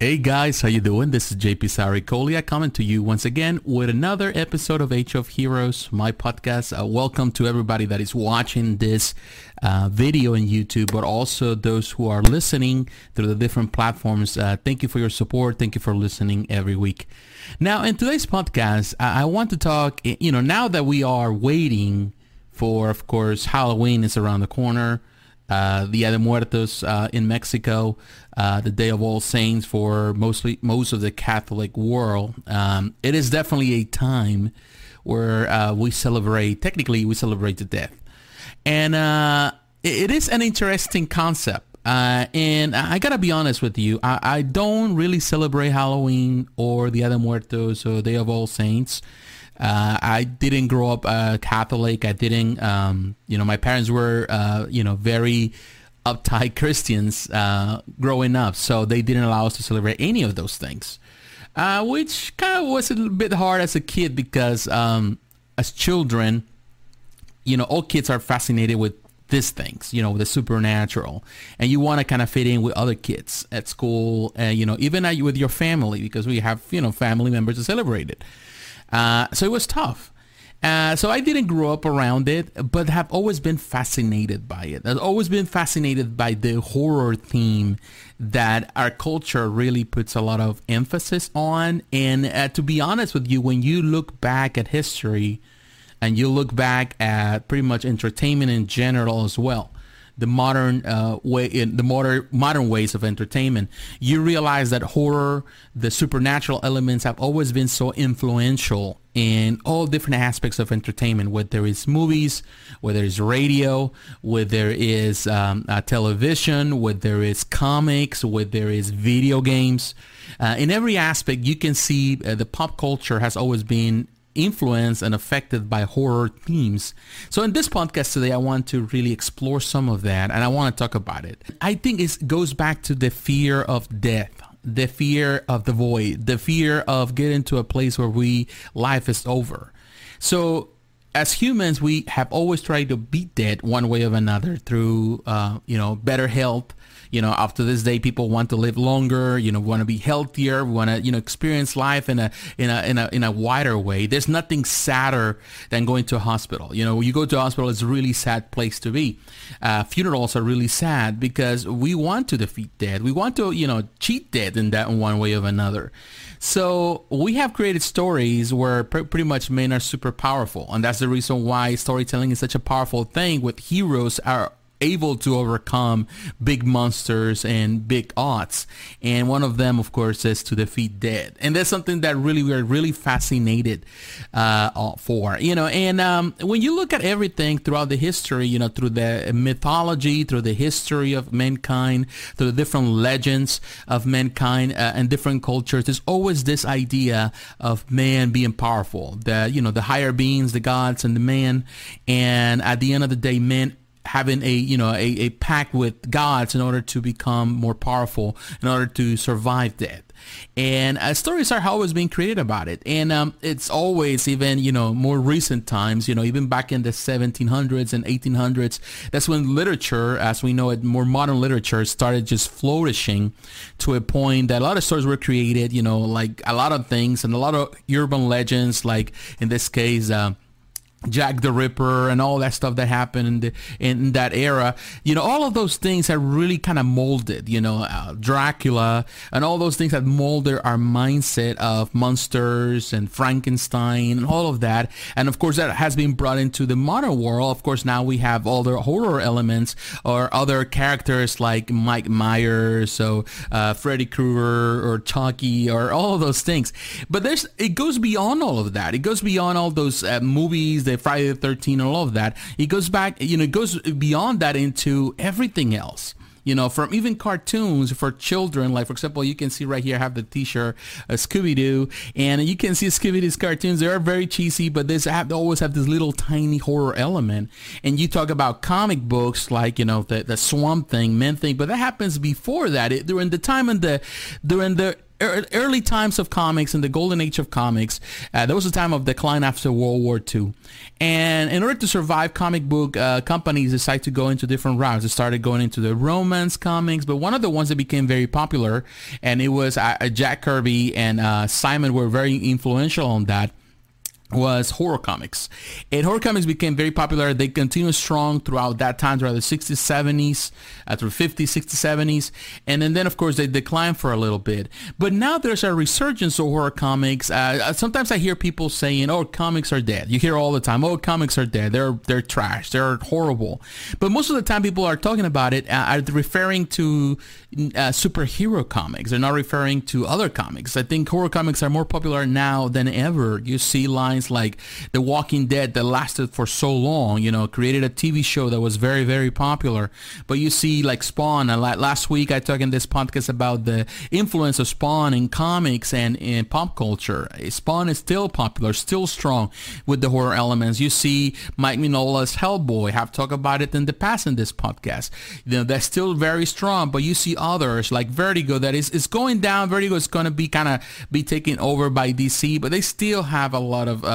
Hey guys, how you doing? This is JP Sarikolia coming to you once again with another episode of Age of Heroes, my podcast. Uh, welcome to everybody that is watching this uh, video on YouTube, but also those who are listening through the different platforms. Uh, thank you for your support. Thank you for listening every week. Now, in today's podcast, I, I want to talk, you know, now that we are waiting for, of course, Halloween is around the corner uh, Dia de Muertos uh, in Mexico, uh, the Day of All Saints for mostly most of the Catholic world. Um, it is definitely a time where uh, we celebrate. Technically, we celebrate the death, and uh, it is an interesting concept. Uh, and I gotta be honest with you, I, I, don't really celebrate Halloween or Dia de Muertos or Day of All Saints. Uh, I didn't grow up uh, Catholic. I didn't, um, you know, my parents were, uh, you know, very uptight Christians uh, growing up, so they didn't allow us to celebrate any of those things, uh, which kind of was a bit hard as a kid because um, as children, you know, all kids are fascinated with these things, you know, the supernatural, and you want to kind of fit in with other kids at school, and you know, even at, with your family because we have, you know, family members to celebrate it. Uh, so it was tough. Uh, so I didn't grow up around it, but have always been fascinated by it. I've always been fascinated by the horror theme that our culture really puts a lot of emphasis on. And uh, to be honest with you, when you look back at history and you look back at pretty much entertainment in general as well, the modern uh, way in the modern modern ways of entertainment, you realize that horror, the supernatural elements have always been so influential in all different aspects of entertainment, whether it's movies, whether it's radio, whether it's um, uh, television, whether it's comics, whether it's video games. Uh, in every aspect, you can see uh, the pop culture has always been influenced and affected by horror themes. So in this podcast today, I want to really explore some of that and I want to talk about it. I think it goes back to the fear of death the fear of the void, the fear of getting to a place where we life is over. So as humans, we have always tried to beat death one way or another through, uh, you know, better health, you know, after this day, people want to live longer, you know, want to be healthier, want to, you know, experience life in a, in a, in a, in a wider way. There's nothing sadder than going to a hospital. You know, you go to a hospital, it's a really sad place to be. Uh, funerals are really sad because we want to defeat death. We want to, you know, cheat death in that one way or another. So we have created stories where pr- pretty much men are super powerful. And that's the reason why storytelling is such a powerful thing with heroes are able to overcome big monsters and big odds. And one of them, of course, is to defeat dead. And that's something that really we are really fascinated uh, for. You know, and um, when you look at everything throughout the history, you know, through the mythology, through the history of mankind, through the different legends of mankind uh, and different cultures, there's always this idea of man being powerful. that, you know the higher beings, the gods, and the man. And at the end of the day, man having a you know a, a pact with gods in order to become more powerful in order to survive death and uh, stories are always being created about it. And um, it's always even you know more recent times you know even back in the 1700s and 1800s that's when literature as we know it more modern literature started just flourishing to a point that a lot of stories were created you know like a lot of things and a lot of urban legends like in this case uh, Jack the Ripper and all that stuff that happened in, the, in that era, you know, all of those things have really kind of molded, you know, uh, Dracula and all those things have molded our mindset of monsters and Frankenstein and all of that. And of course, that has been brought into the modern world. Of course, now we have all the horror elements or other characters like Mike Myers, so uh, Freddy Krueger or Chucky or all of those things. But there's it goes beyond all of that. It goes beyond all those uh, movies. Friday the 13th and all of that. It goes back, you know, it goes beyond that into everything else you know, from even cartoons for children. Like, for example, you can see right here, I have the t-shirt, uh, Scooby-Doo, and you can see Scooby-Doo's cartoons. They are very cheesy, but they have, they always have this little tiny horror element. And you talk about comic books like, you know, the, the Swamp Thing, Man-Thing, but that happens before that. It, during the time in the, during the early times of comics and the golden age of comics. Uh, there was a time of decline after World War II. And in order to survive, comic book uh, companies decided to go into different routes. They started going into the romance comics, but one of the ones that became very popular, and it was uh, Jack Kirby and uh, Simon were very influential on that was horror comics. And horror comics became very popular. They continued strong throughout that time, throughout the 60s, 70s, uh, through 50s, 60s, 70s. And then, then, of course, they declined for a little bit. But now there's a resurgence of horror comics. Uh, uh, sometimes I hear people saying, oh, comics are dead. You hear all the time, oh, comics are dead. They're, they're trash. They're horrible. But most of the time people are talking about it uh, are referring to uh, superhero comics. They're not referring to other comics. I think horror comics are more popular now than ever. You see lines like The Walking Dead that lasted for so long, you know, created a TV show that was very, very popular. But you see like Spawn. Last week I talked in this podcast about the influence of Spawn in comics and in pop culture. Spawn is still popular, still strong with the horror elements. You see Mike Mignola's Hellboy. Have talked about it in the past in this podcast. You know, that's still very strong, but you see others like Vertigo that is, is going down. Vertigo is going to be kind of be taken over by DC, but they still have a lot of uh,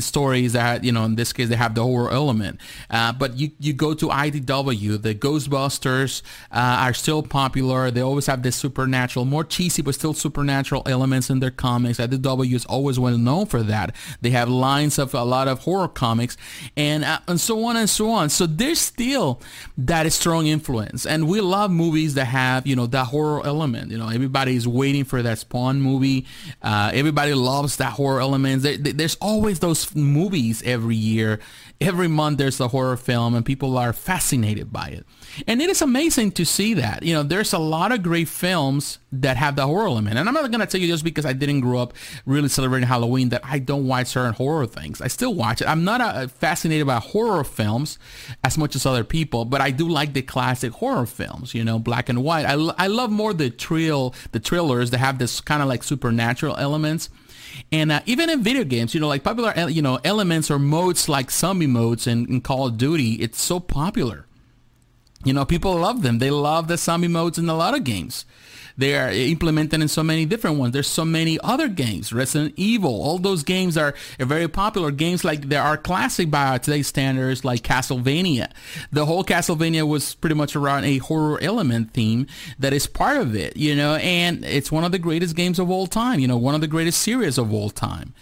stories that, you know, in this case, they have the horror element. Uh, but you, you go to IDW, the Ghostbusters uh, are still popular. They always have this supernatural, more cheesy, but still supernatural elements in their comics. IDW is always well known for that. They have lines of a lot of horror comics and, uh, and so on and so on. So there's still that strong influence. And we love movies that have, you know, that horror element. You know, everybody's waiting for that Spawn movie. Uh, everybody loves that horror element. There's always those movies every year. Every month there's a horror film and people are fascinated by it. And it is amazing to see that. You know, there's a lot of great films that have the horror element. And I'm not going to tell you just because I didn't grow up really celebrating Halloween that I don't watch certain horror things. I still watch it. I'm not uh, fascinated by horror films as much as other people, but I do like the classic horror films, you know, black and white. I, I love more the thrill, the thrillers that have this kind of like supernatural elements. And uh, even in video games, you know, like popular, you know, elements or modes like zombie modes in, in Call of Duty, it's so popular. You know, people love them. They love the zombie modes in a lot of games. They are implemented in so many different ones. There's so many other games. Resident Evil, all those games are, very popular. Games like there are classic by today's standards, like Castlevania. The whole Castlevania was pretty much around a horror element theme that is part of it, you know, and it's one of the greatest games of all time. You know, one of the greatest series of all time.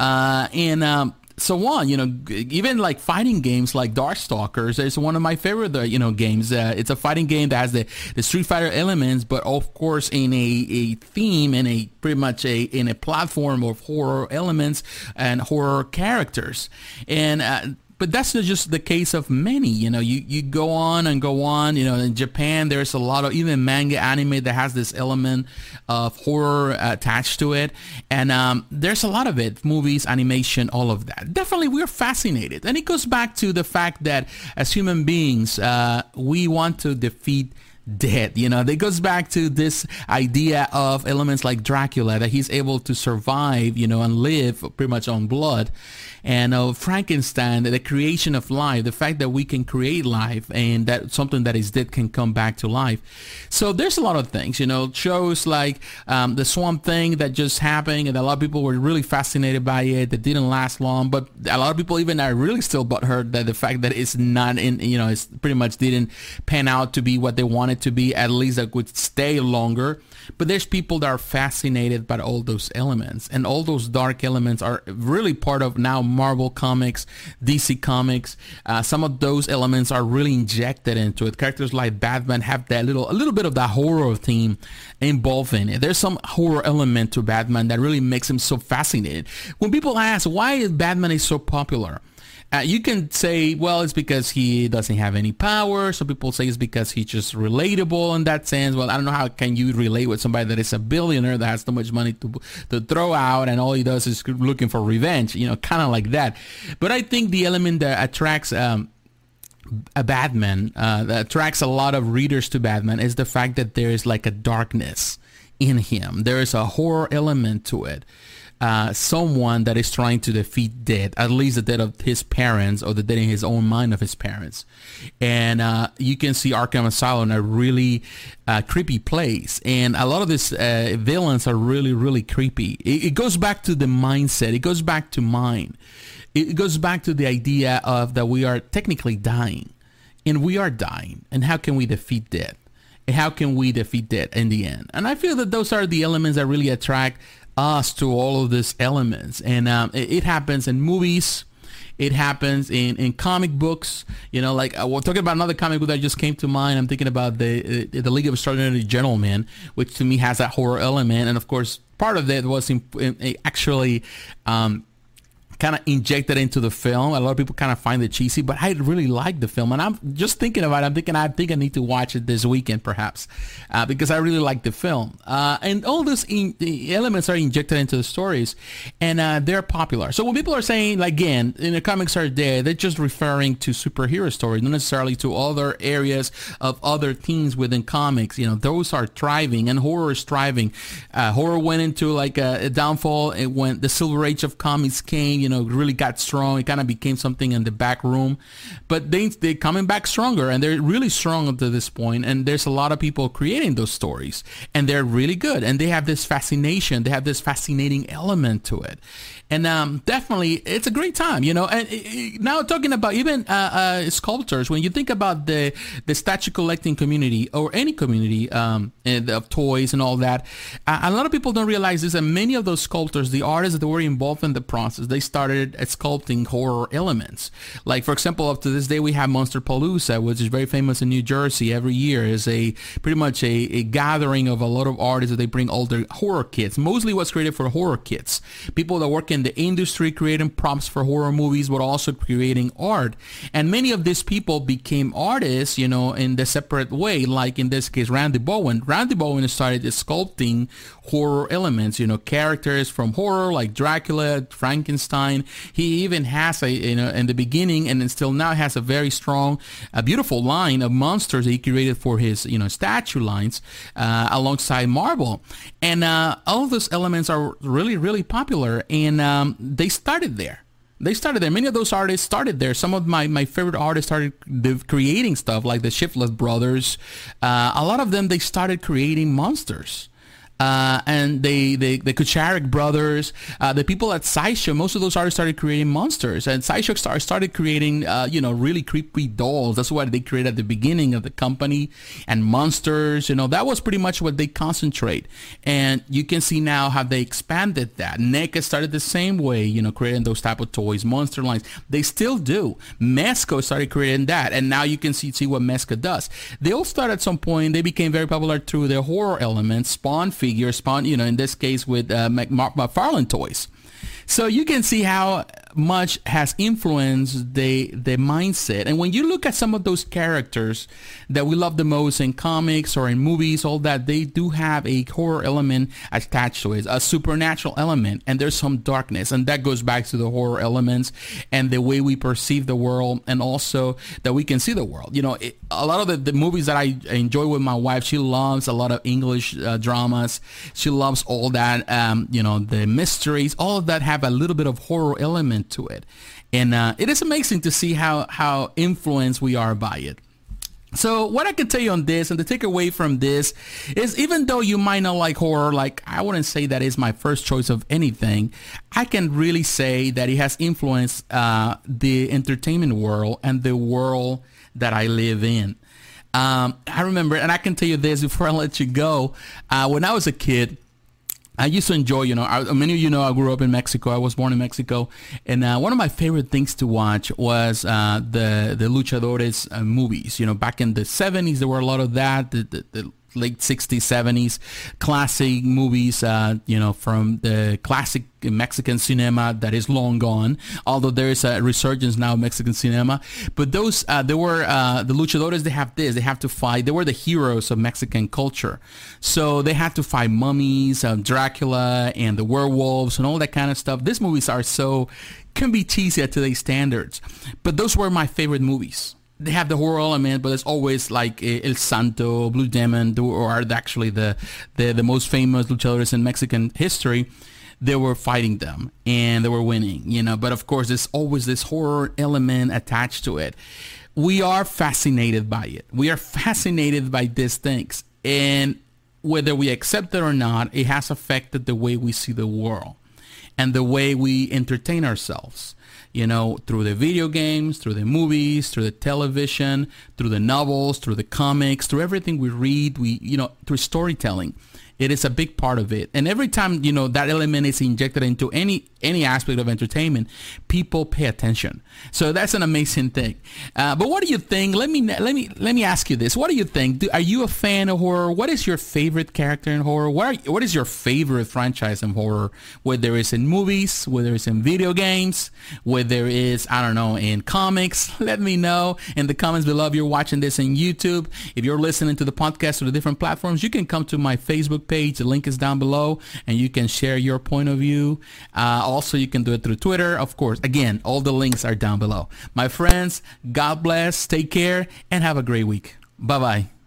Uh, and um, so on. You know, even like fighting games like Darkstalkers is one of my favorite, uh, you know, games. Uh, it's a fighting game that has the, the Street Fighter elements, but of course in a, a theme and a pretty much a in a platform of horror elements and horror characters. And uh, but that's just the case of many. You know, you, you go on and go on. You know, in Japan, there's a lot of even manga anime that has this element of horror attached to it, and um, there's a lot of it. Movies, animation, all of that. Definitely, we're fascinated, and it goes back to the fact that as human beings, uh, we want to defeat dead. You know, it goes back to this idea of elements like Dracula that he's able to survive, you know, and live pretty much on blood. And uh, Frankenstein, the creation of life, the fact that we can create life and that something that is dead can come back to life. So there's a lot of things, you know, shows like um, the Swamp Thing that just happened and a lot of people were really fascinated by it. That didn't last long, but a lot of people even are really still butthurt that the fact that it's not in, you know, it's pretty much didn't pan out to be what they wanted to be, at least that would stay longer. But there's people that are fascinated by all those elements, and all those dark elements are really part of now Marvel Comics, DC Comics. Uh, some of those elements are really injected into it. Characters like Batman have that little, a little bit of that horror theme involved in it. There's some horror element to Batman that really makes him so fascinating. When people ask why is Batman is so popular, uh, you can say, well, it's because he doesn't have any power. Some people say it's because he's just relatable in that sense. Well, I don't know how can you relate with somebody that is a billionaire that has so much money to to throw out and all he does is looking for revenge. You know, kind of like that. But I think the element that attracts. Um, a Batman uh, that attracts a lot of readers to Batman is the fact that there is like a darkness in him. There is a horror element to it. Uh, someone that is trying to defeat death, at least the death of his parents or the death in his own mind of his parents. And uh, you can see Arkham Asylum a really uh, creepy place. And a lot of these uh, villains are really, really creepy. It, it goes back to the mindset. It goes back to mind. It goes back to the idea of that we are technically dying and we are dying. And how can we defeat death? How can we defeat death in the end? And I feel that those are the elements that really attract us to all of these elements. And um, it, it, happens in movies. It happens in, in comic books. You know, like uh, we're talking about another comic book that just came to mind. I'm thinking about the uh, the League of Extraordinary Gentlemen, which to me has that horror element. And of course, part of that was in, in, actually um, kind of injected into the film. A lot of people kind of find it cheesy, but I really like the film. And I'm just thinking about it. I'm thinking, I think I need to watch it this weekend perhaps uh, because I really like the film. Uh, and all those in, elements are injected into the stories and uh, they're popular. So when people are saying, like, again, in the comics are there, they're just referring to superhero stories, not necessarily to other areas of other themes within comics. You know, those are thriving and horror is thriving. Uh, horror went into like a, a downfall. Went, the silver age of comics came, you know, really got strong. It kind of became something in the back room, but they they're coming back stronger, and they're really strong up to this point. And there's a lot of people creating those stories, and they're really good, and they have this fascination. They have this fascinating element to it, and um, definitely it's a great time, you know. And uh, now talking about even uh, uh, sculptors, when you think about the the statue collecting community or any community um, of toys and all that, a lot of people don't realize this. And many of those sculptors, the artists that were involved in the process, they started sculpting horror elements. Like for example, up to this day, we have Monsterpalooza, which is very famous in New Jersey. Every year is a pretty much a, a gathering of a lot of artists that they bring all their horror kits. Mostly what's created for horror kits. People that work in in the industry creating props for horror movies, but also creating art. And many of these people became artists, you know, in the separate way. Like in this case, Randy Bowen. Randy Bowen started sculpting horror elements, you know, characters from horror like Dracula, Frankenstein. He even has a, you know, in the beginning and still now has a very strong, a beautiful line of monsters that he created for his, you know, statue lines uh, alongside Marvel. And uh, all of those elements are really, really popular. And um, they started there they started there. Many of those artists started there. Some of my, my favorite artists started creating stuff like the Shiflett brothers. Uh, a lot of them, they started creating monsters. Uh, and they, they, the Kucharik brothers, uh, the people at Sideshow, most of those artists started creating monsters. And Sideshow star- started creating, uh, you know, really creepy dolls. That's what they created at the beginning of the company. And monsters, you know, that was pretty much what they concentrate. And you can see now how they expanded that. NECA started the same way, you know, creating those type of toys, monster lines. They still do. Mezco started creating that. And now you can see, see what Mezco does. They all started at some point. They became very popular through their horror elements, Spawn figure, spawn, you know, in this case with uh, McFarlane toys. So you can see how much has influenced the the mindset. And when you look at some of those characters that we love the most in comics or in movies, all that, they do have a horror element attached to it, a supernatural element, and there's some darkness, and that goes back to the horror elements and the way we perceive the world, and also that we can see the world. You know, it, a lot of the, the movies that I enjoy with my wife, she loves a lot of English uh, dramas. She loves all that, um, you know, the mysteries, all of that have a little bit of horror element to it. And uh, it is amazing to see how, how influenced we are by it. So what I can tell you on this and the takeaway from this is even though you might not like horror, like I wouldn't say that is my first choice of anything, I can really say that it has influenced uh, the entertainment world and the world that I live in. Um, I remember, and I can tell you this before I let you go, uh, when I was a kid, I used to enjoy, you know, I, many of you know I grew up in Mexico. I was born in Mexico, and uh, one of my favorite things to watch was uh, the the luchadores uh, movies. You know, back in the '70s, there were a lot of that. The, the, the late 60s 70s classic movies uh, you know from the classic mexican cinema that is long gone although there is a resurgence now of mexican cinema. But those uh, they were uh, the luchadores they have this they have to fight they were the heroes of mexican culture. So they had to fight mummies uh, dracula and the werewolves and all that kind of stuff. These movies are so can be cheesy at today's standards. But those were my favorite movies they have the horror element, but it's always like eh, El Santo, Blue Demon, or are actually the, the, the most famous luchadores in Mexican history. they were fighting them and they were winning, you know. But of course, there's always this horror element attached to it. We are fascinated by it. We are fascinated by these things. And whether we accept it or not, it has affected the way we see the world and the way we entertain ourselves you know, through the video games, through the movies, through the television, through the novels, through the comics, through everything we read, we, you know, through storytelling. It is a big part of it. And every time, you know, that element is injected into any any aspect of entertainment, people pay attention. So that's an amazing thing. Uh, but what do you think? Let me let me let me ask you this. What do you think? Do, are you a fan of horror? What is your favorite character in horror? What are, what is your favorite franchise in horror? Whether it's in movies, whether it's in video games, whether it's I don't know in comics. Let me know in the comments below. If you're watching this on YouTube, if you're listening to the podcast or the different platforms, you can come to my Facebook page. The link is down below, and you can share your point of view. Uh, also, you can do it through Twitter, of course. Again, all the links are down below. My friends, God bless, take care, and have a great week. Bye-bye.